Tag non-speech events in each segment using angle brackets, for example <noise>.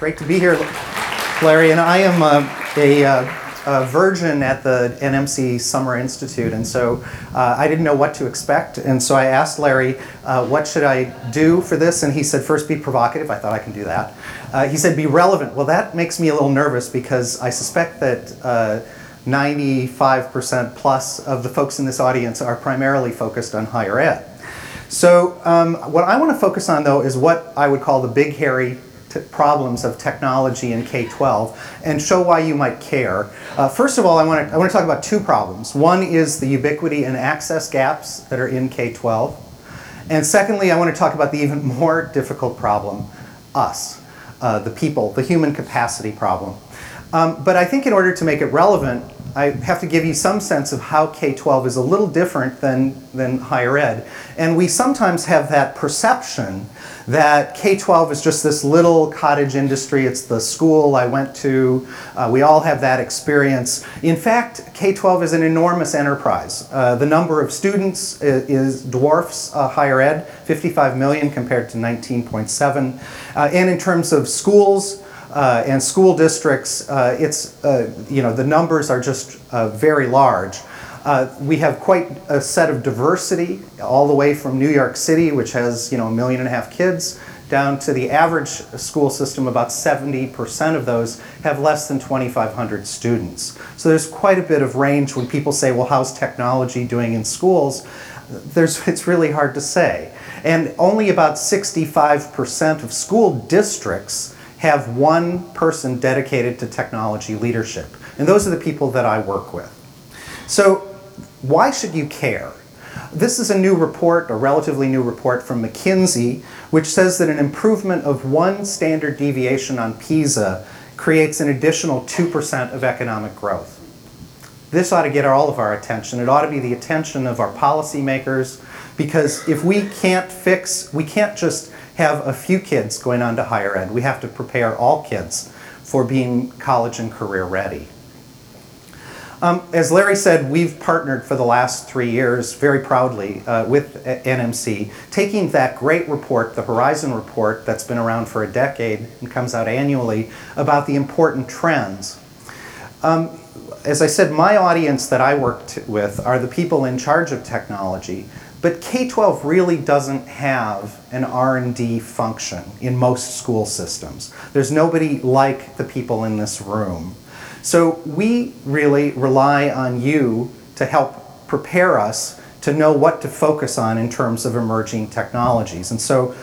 Great to be here, Larry. And I am uh, a, uh, a, virgin at the NMC Summer Institute, and so uh, I didn't know what to expect. And so I asked Larry, uh, what should I do for this? And he said, first be provocative. I thought I can do that. Uh, he said, be relevant. Well, that makes me a little nervous because I suspect that 95% plus of the folks in this audience are primarily focused on higher ed. So um, what I want to focus on, though, is what I would call the big, hairy problems of technology in K-12 and show why you might care. Uh, first of all, I want to I want to talk about two problems. One is the ubiquity and access gaps that are in K-12. And secondly, I want to talk about the even <laughs> more difficult problem, us, uh, the people, the human capacity problem. Um, but I think in order to make it relevant, I have to give you some sense of how K-12 is a little different than, than higher ed. And we sometimes have that perception that K-12 is just this little cottage industry. It's the school I went to. Uh, we all have that experience. In fact, K-12 is an enormous enterprise. Uh, the number of students is, is dwarfs uh, higher ed, 55 million compared to 19.7. Uh, and in terms of schools, uh, and school districts, uh, it's, uh, you know, the numbers are just uh, very large. Uh, we have quite a set of diversity all the way from New York City, which has, you know, a million and a half kids, down to the average school system, about 70% of those have less than 2,500 students. So there's quite a bit of range when people say, well, how's technology doing in schools? There's, <laughs> it's really hard to say. And only about 65% of school districts have one person dedicated to technology leadership. And those are the people that I work with. So why should you care? This is a new report, a relatively new report from McKinsey, which says that an improvement of one standard deviation on PISA creates an additional 2% of economic growth. This ought to get all of our attention. It ought to be the attention of our policymakers because if we can't fix, we can't just have a few kids going on to higher ed. We have to prepare all kids for being college and career ready. Um, as Larry said, we've partnered for the last three years very proudly uh, with NMC, taking that great report, the Horizon Report, that's been around for a decade and comes out annually, about the important trends. Um, as I said, my audience that I worked with are the people in charge of technology, but K-12 really doesn't have an R&D function in most school systems. There's nobody like the people in this room. So we really rely on you to help prepare us to know what to focus on in terms of emerging technologies. And so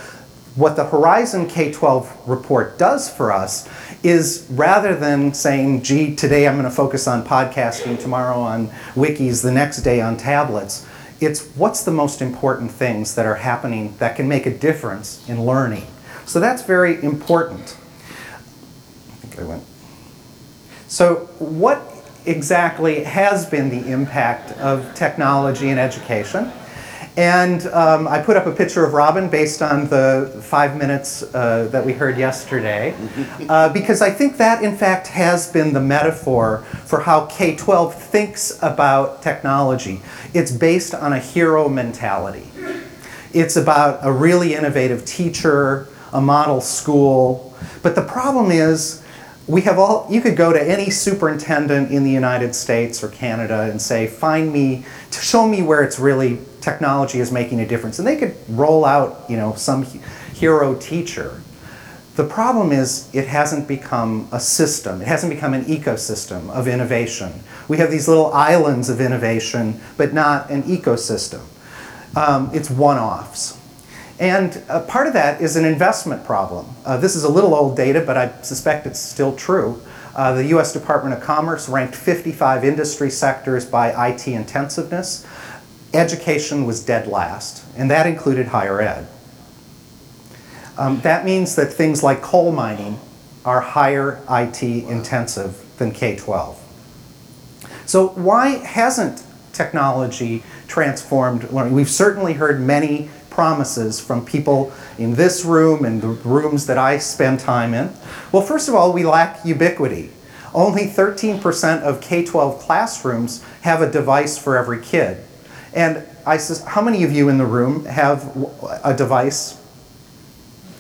what the Horizon K-12 report does for us is rather than saying, gee, today I'm going to focus on podcasting, tomorrow on wikis, the next day on tablets, it's what's the most important things that are happening that can make a difference in learning. So that's very important. I think I went. So what exactly has been the impact of technology in education? And um, I put up a picture of Robin based on the five minutes uh, that we heard yesterday, <laughs> uh, because I think that in fact has been the metaphor for how K-12 thinks about technology. It's based on a hero mentality. It's about a really innovative teacher, a model school, but the problem is we have all, you could go to any superintendent in the United States or Canada and say, find me, show me where it's really, technology is making a difference. And they could roll out, you know, some hero teacher. The problem is it hasn't become a system. It hasn't become an ecosystem of innovation. We have these little islands of innovation, but not an ecosystem. Um, it's one-offs. And uh, part of that is an investment problem. Uh, this is a little old data, but I suspect it's still true. Uh, the US Department of Commerce ranked 55 industry sectors by IT intensiveness. Education was dead last, and that included higher ed. Um, that means that things like coal mining are higher IT intensive than K-12. So why hasn't technology transformed learning? We've certainly heard many promises from people in this room and the rooms that I spend time in? Well, first of all, we lack ubiquity. Only 13% of K-12 classrooms have a device for every kid. And I says, how many of you in the room have a device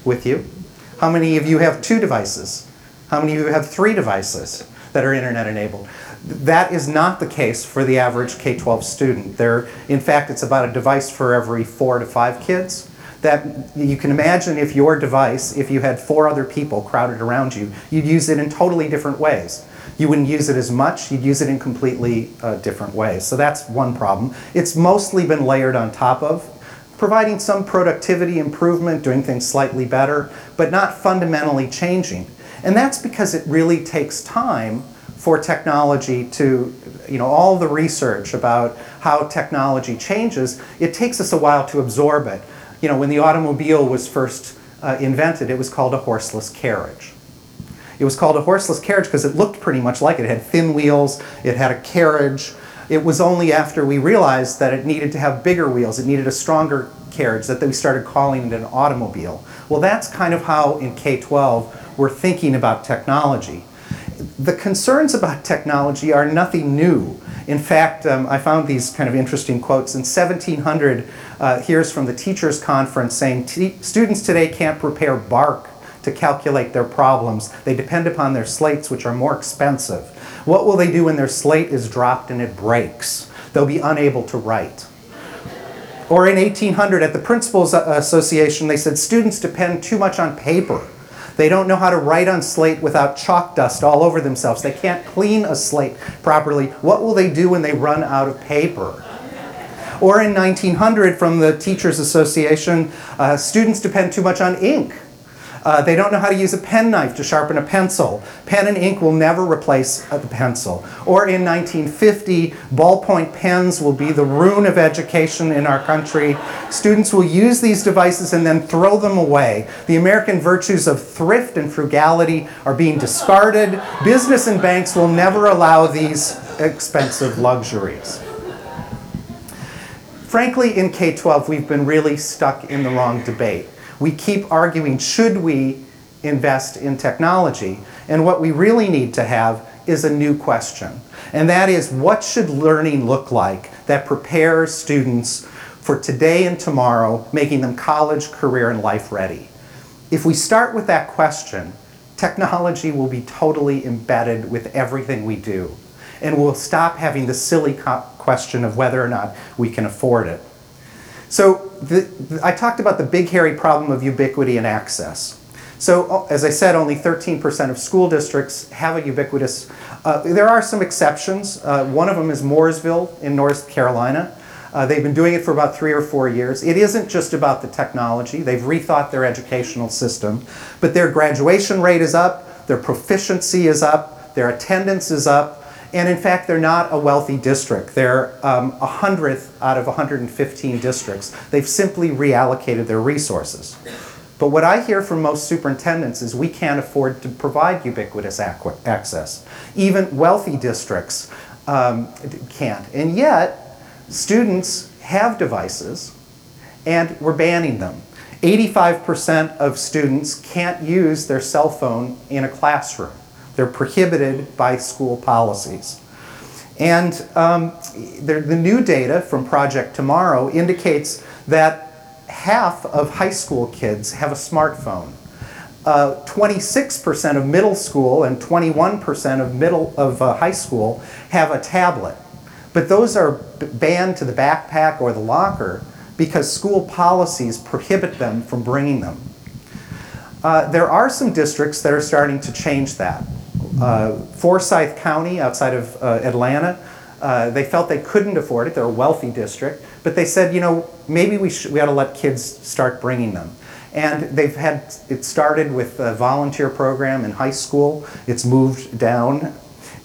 with you? How many of you have two devices? How many of you have three devices that are internet enabled? That is not the case for the average K-12 student. There, in fact, it's about a device for every four to five kids. That you can imagine if your device, if you had four other people crowded around you, you'd use it in totally different ways. You wouldn't use it as much, you'd use it in completely uh, different ways. So that's one problem. It's mostly been layered on top of, providing some productivity improvement, doing things slightly better, but not fundamentally changing. And that's because it really takes time for technology to, you know, all the research about how technology changes, it takes us a while to absorb it. You know, when the automobile was first uh, invented, it was called a horseless carriage. It was called a horseless carriage because it looked pretty much like it. It had thin wheels, it had a carriage. It was only after we realized that it needed to have bigger wheels, it needed a stronger carriage, that we started calling it an automobile. Well, that's kind of how in K-12 we're thinking about technology. The concerns about technology are nothing new. In fact, um, I found these kind of interesting quotes. In 1700, uh, here's from the Teachers Conference saying, students today can't prepare bark to calculate their problems. They depend upon their slates, which are more expensive. What will they do when their slate is dropped and it breaks? They'll be unable to write. Or in 1800, at the Principals Association, they said students depend too much on paper. They don't know how to write on slate without chalk dust all over themselves. They can't clean a slate properly. What will they do when they run out of paper? Or in 1900, from the Teachers Association, uh, students depend too much on ink. Uh, they don't know how to use a penknife to sharpen a pencil. Pen and ink will never replace uh, the pencil. Or in 1950, ballpoint pens will be the ruin of education in our country. Students will use these devices and then throw them away. The American virtues of thrift and frugality are being discarded. Business and banks will never allow these expensive luxuries. Frankly, in K-12, we've been really stuck in the wrong debate we keep arguing, should we invest in technology? And what we really need to have is a new question. And that is, what should learning look like that prepares students for today and tomorrow, making them college, career, and life ready? If we start with that question, technology will be totally embedded with everything we do. And we'll stop having the silly question of whether or not we can afford it. So the, I talked about the big hairy problem of ubiquity and access. So as I said, only 13% of school districts have a ubiquitous, uh, there are some exceptions. Uh, one of them is Mooresville in North Carolina. Uh, they've been doing it for about three or four years. It isn't just about the technology. They've rethought their educational system. But their graduation rate is up, their proficiency is up, their attendance is up, and in fact, they're not a wealthy district. They're um, a hundredth out of 115 districts. They've simply reallocated their resources. But what I hear from most superintendents is we can't afford to provide ubiquitous access. Even wealthy districts um, can't. And yet, students have devices and we're banning them. 85% of students can't use their cell phone in a classroom. They're prohibited by school policies. And um, the, the new data from Project Tomorrow indicates that half of high school kids have a smartphone. 26% uh, of middle school and 21% of middle of uh, high school have a tablet. But those are banned to the backpack or the locker because school policies prohibit them from bringing them. Uh, there are some districts that are starting to change that. Uh, Forsyth County outside of uh, Atlanta, uh, they felt they couldn't afford it. They're a wealthy district, but they said, you know, maybe we, we ought to let kids start bringing them. And they've had, it started with a volunteer program in high school. It's moved down.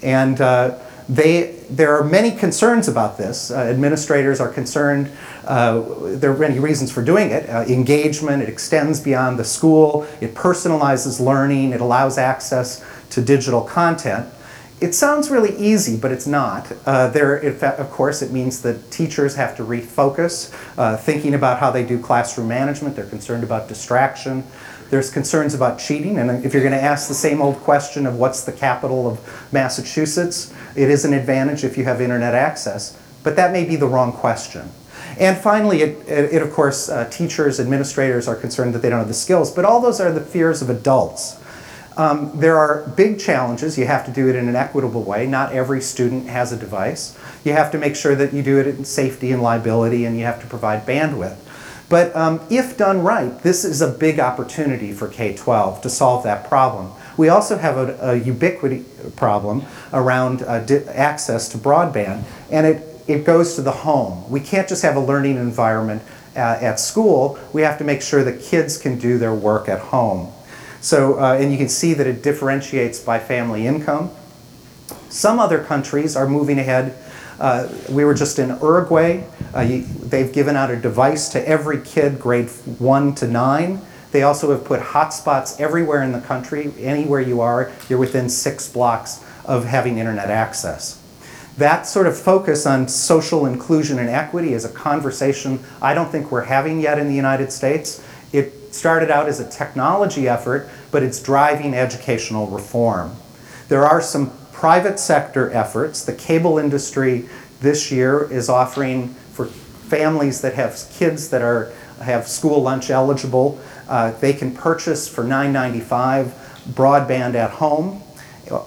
And uh, they, there are many concerns about this. Uh, administrators are concerned. Uh, there are many reasons for doing it. Uh, engagement, it extends beyond the school. It personalizes learning. It allows access to digital content. It sounds really easy, but it's not. Uh, there, fact, of course, it means that teachers have to refocus, uh, thinking about how they do classroom management. They're concerned about distraction. There's concerns about cheating, and if you're going to ask the same old question of what's the capital of Massachusetts, it is an advantage if you have internet access, but that may be the wrong question. And finally, it, it, it of course, uh, teachers, administrators are concerned that they don't have the skills, but all those are the fears of adults. Um, there are big challenges. You have to do it in an equitable way. Not every student has a device. You have to make sure that you do it in safety and liability, and you have to provide bandwidth. But um, if done right, this is a big opportunity for K-12 to solve that problem. We also have a, a ubiquity problem around uh, access to broadband, and it, it goes to the home. We can't just have a learning environment uh, at school. We have to make sure that kids can do their work at home. So, uh, and you can see that it differentiates by family income. Some other countries are moving ahead. Uh, we were just in Uruguay. Uh, you, they've given out a device to every kid grade one to nine. They also have put hotspots everywhere in the country. Anywhere you are, you're within six blocks of having internet access. That sort of focus on social inclusion and equity is a conversation I don't think we're having yet in the United States. Started out as a technology effort, but it's driving educational reform. There are some private sector efforts. The cable industry this year is offering for families that have kids that are have school lunch eligible, uh, they can purchase for $9.95 broadband at home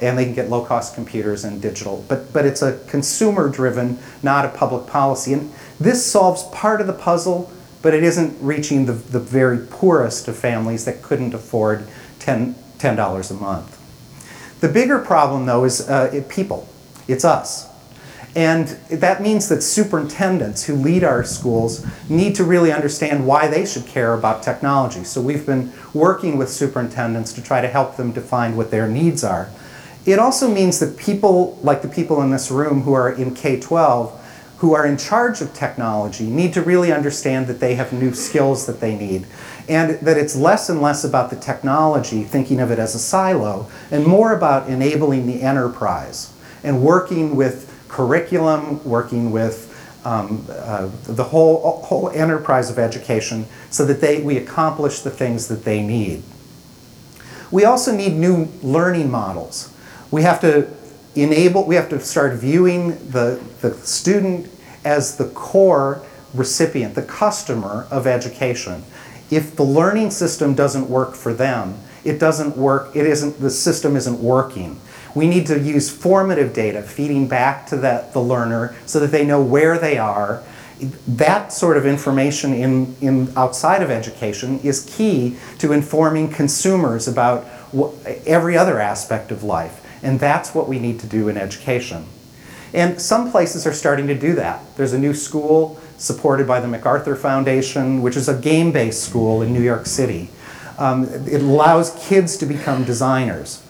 and they can get low-cost computers and digital. But, but it's a consumer-driven, not a public policy. And this solves part of the puzzle, but it isn't reaching the, the very poorest of families that couldn't afford $10, $10 a month. The bigger problem, though, is uh, people. It's us. And that means that superintendents who lead our schools need to really understand why they should care about technology. So we've been working with superintendents to try to help them define what their needs are. It also means that people, like the people in this room who are in K-12, who are in charge of technology need to really understand that they have new skills that they need and that it's less and less about the technology, thinking of it as a silo, and more about enabling the enterprise and working with curriculum, working with um, uh, the whole, whole enterprise of education so that they, we accomplish the things that they need. We also need new learning models. We have to enable, we have to start viewing the, the student as the core recipient, the customer of education. If the learning system doesn't work for them, it doesn't work, it isn't, the system isn't working. We need to use formative data feeding back to that, the learner so that they know where they are. That sort of information in, in outside of education is key to informing consumers about every other aspect of life. And that's what we need to do in education. And some places are starting to do that. There's a new school supported by the MacArthur Foundation, which is a game-based school in New York City. Um, it allows kids to become designers.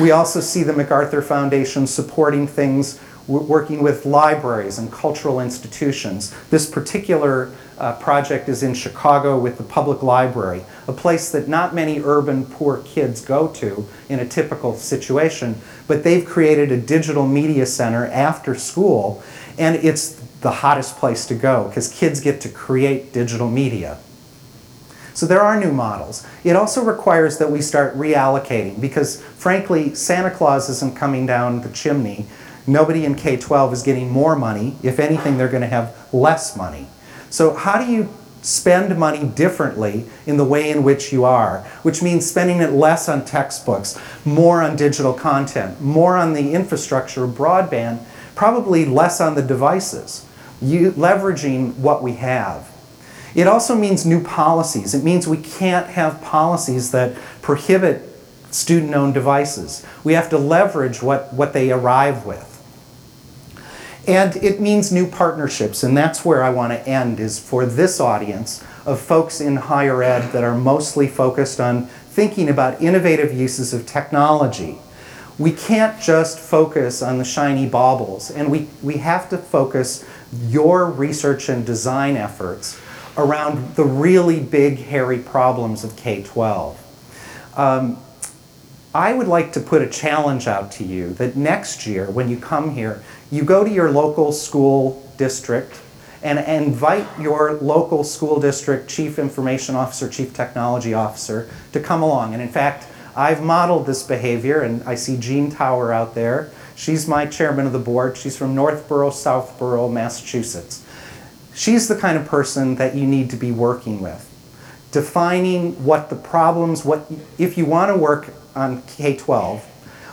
We also see the MacArthur Foundation supporting things working with libraries and cultural institutions. This particular uh, project is in Chicago with the Public Library, a place that not many urban poor kids go to in a typical situation, but they've created a digital media center after school, and it's the hottest place to go because kids get to create digital media. So there are new models. It also requires that we start reallocating because frankly, Santa Claus isn't coming down the chimney Nobody in K-12 is getting more money. If anything, they're going to have less money. So how do you spend money differently in the way in which you are, which means spending it less on textbooks, more on digital content, more on the infrastructure of broadband, probably less on the devices, you, leveraging what we have. It also means new policies. It means we can't have policies that prohibit student-owned devices. We have to leverage what, what they arrive with. And it means new partnerships, and that's where I want to end, is for this audience of folks in higher ed that are mostly focused on thinking about innovative uses of technology. We can't just focus on the shiny baubles, and we, we have to focus your research and design efforts around the really big, hairy problems of K-12. Um, I would like to put a challenge out to you that next year, when you come here, you go to your local school district and invite your local school district chief information officer, chief technology officer to come along. And in fact, I've modeled this behavior, and I see Jean Tower out there. She's my chairman of the board. She's from Northborough, Southborough, Massachusetts. She's the kind of person that you need to be working with. Defining what the problems, what if you want to work on K-12,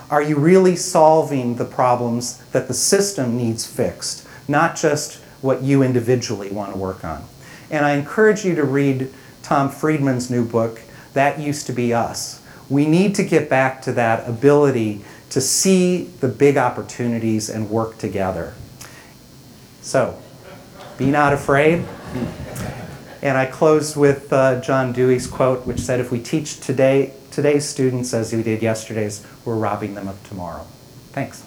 are you really solving the problems that the system needs fixed, not just what you individually want to work on? And I encourage you to read Tom Friedman's new book, That Used to Be Us. We need to get back to that ability to see the big opportunities and work together. So, be not afraid. And I close with uh, John Dewey's quote, which said, If we teach today, today's students as we did yesterday's, we're robbing them of tomorrow. Thanks.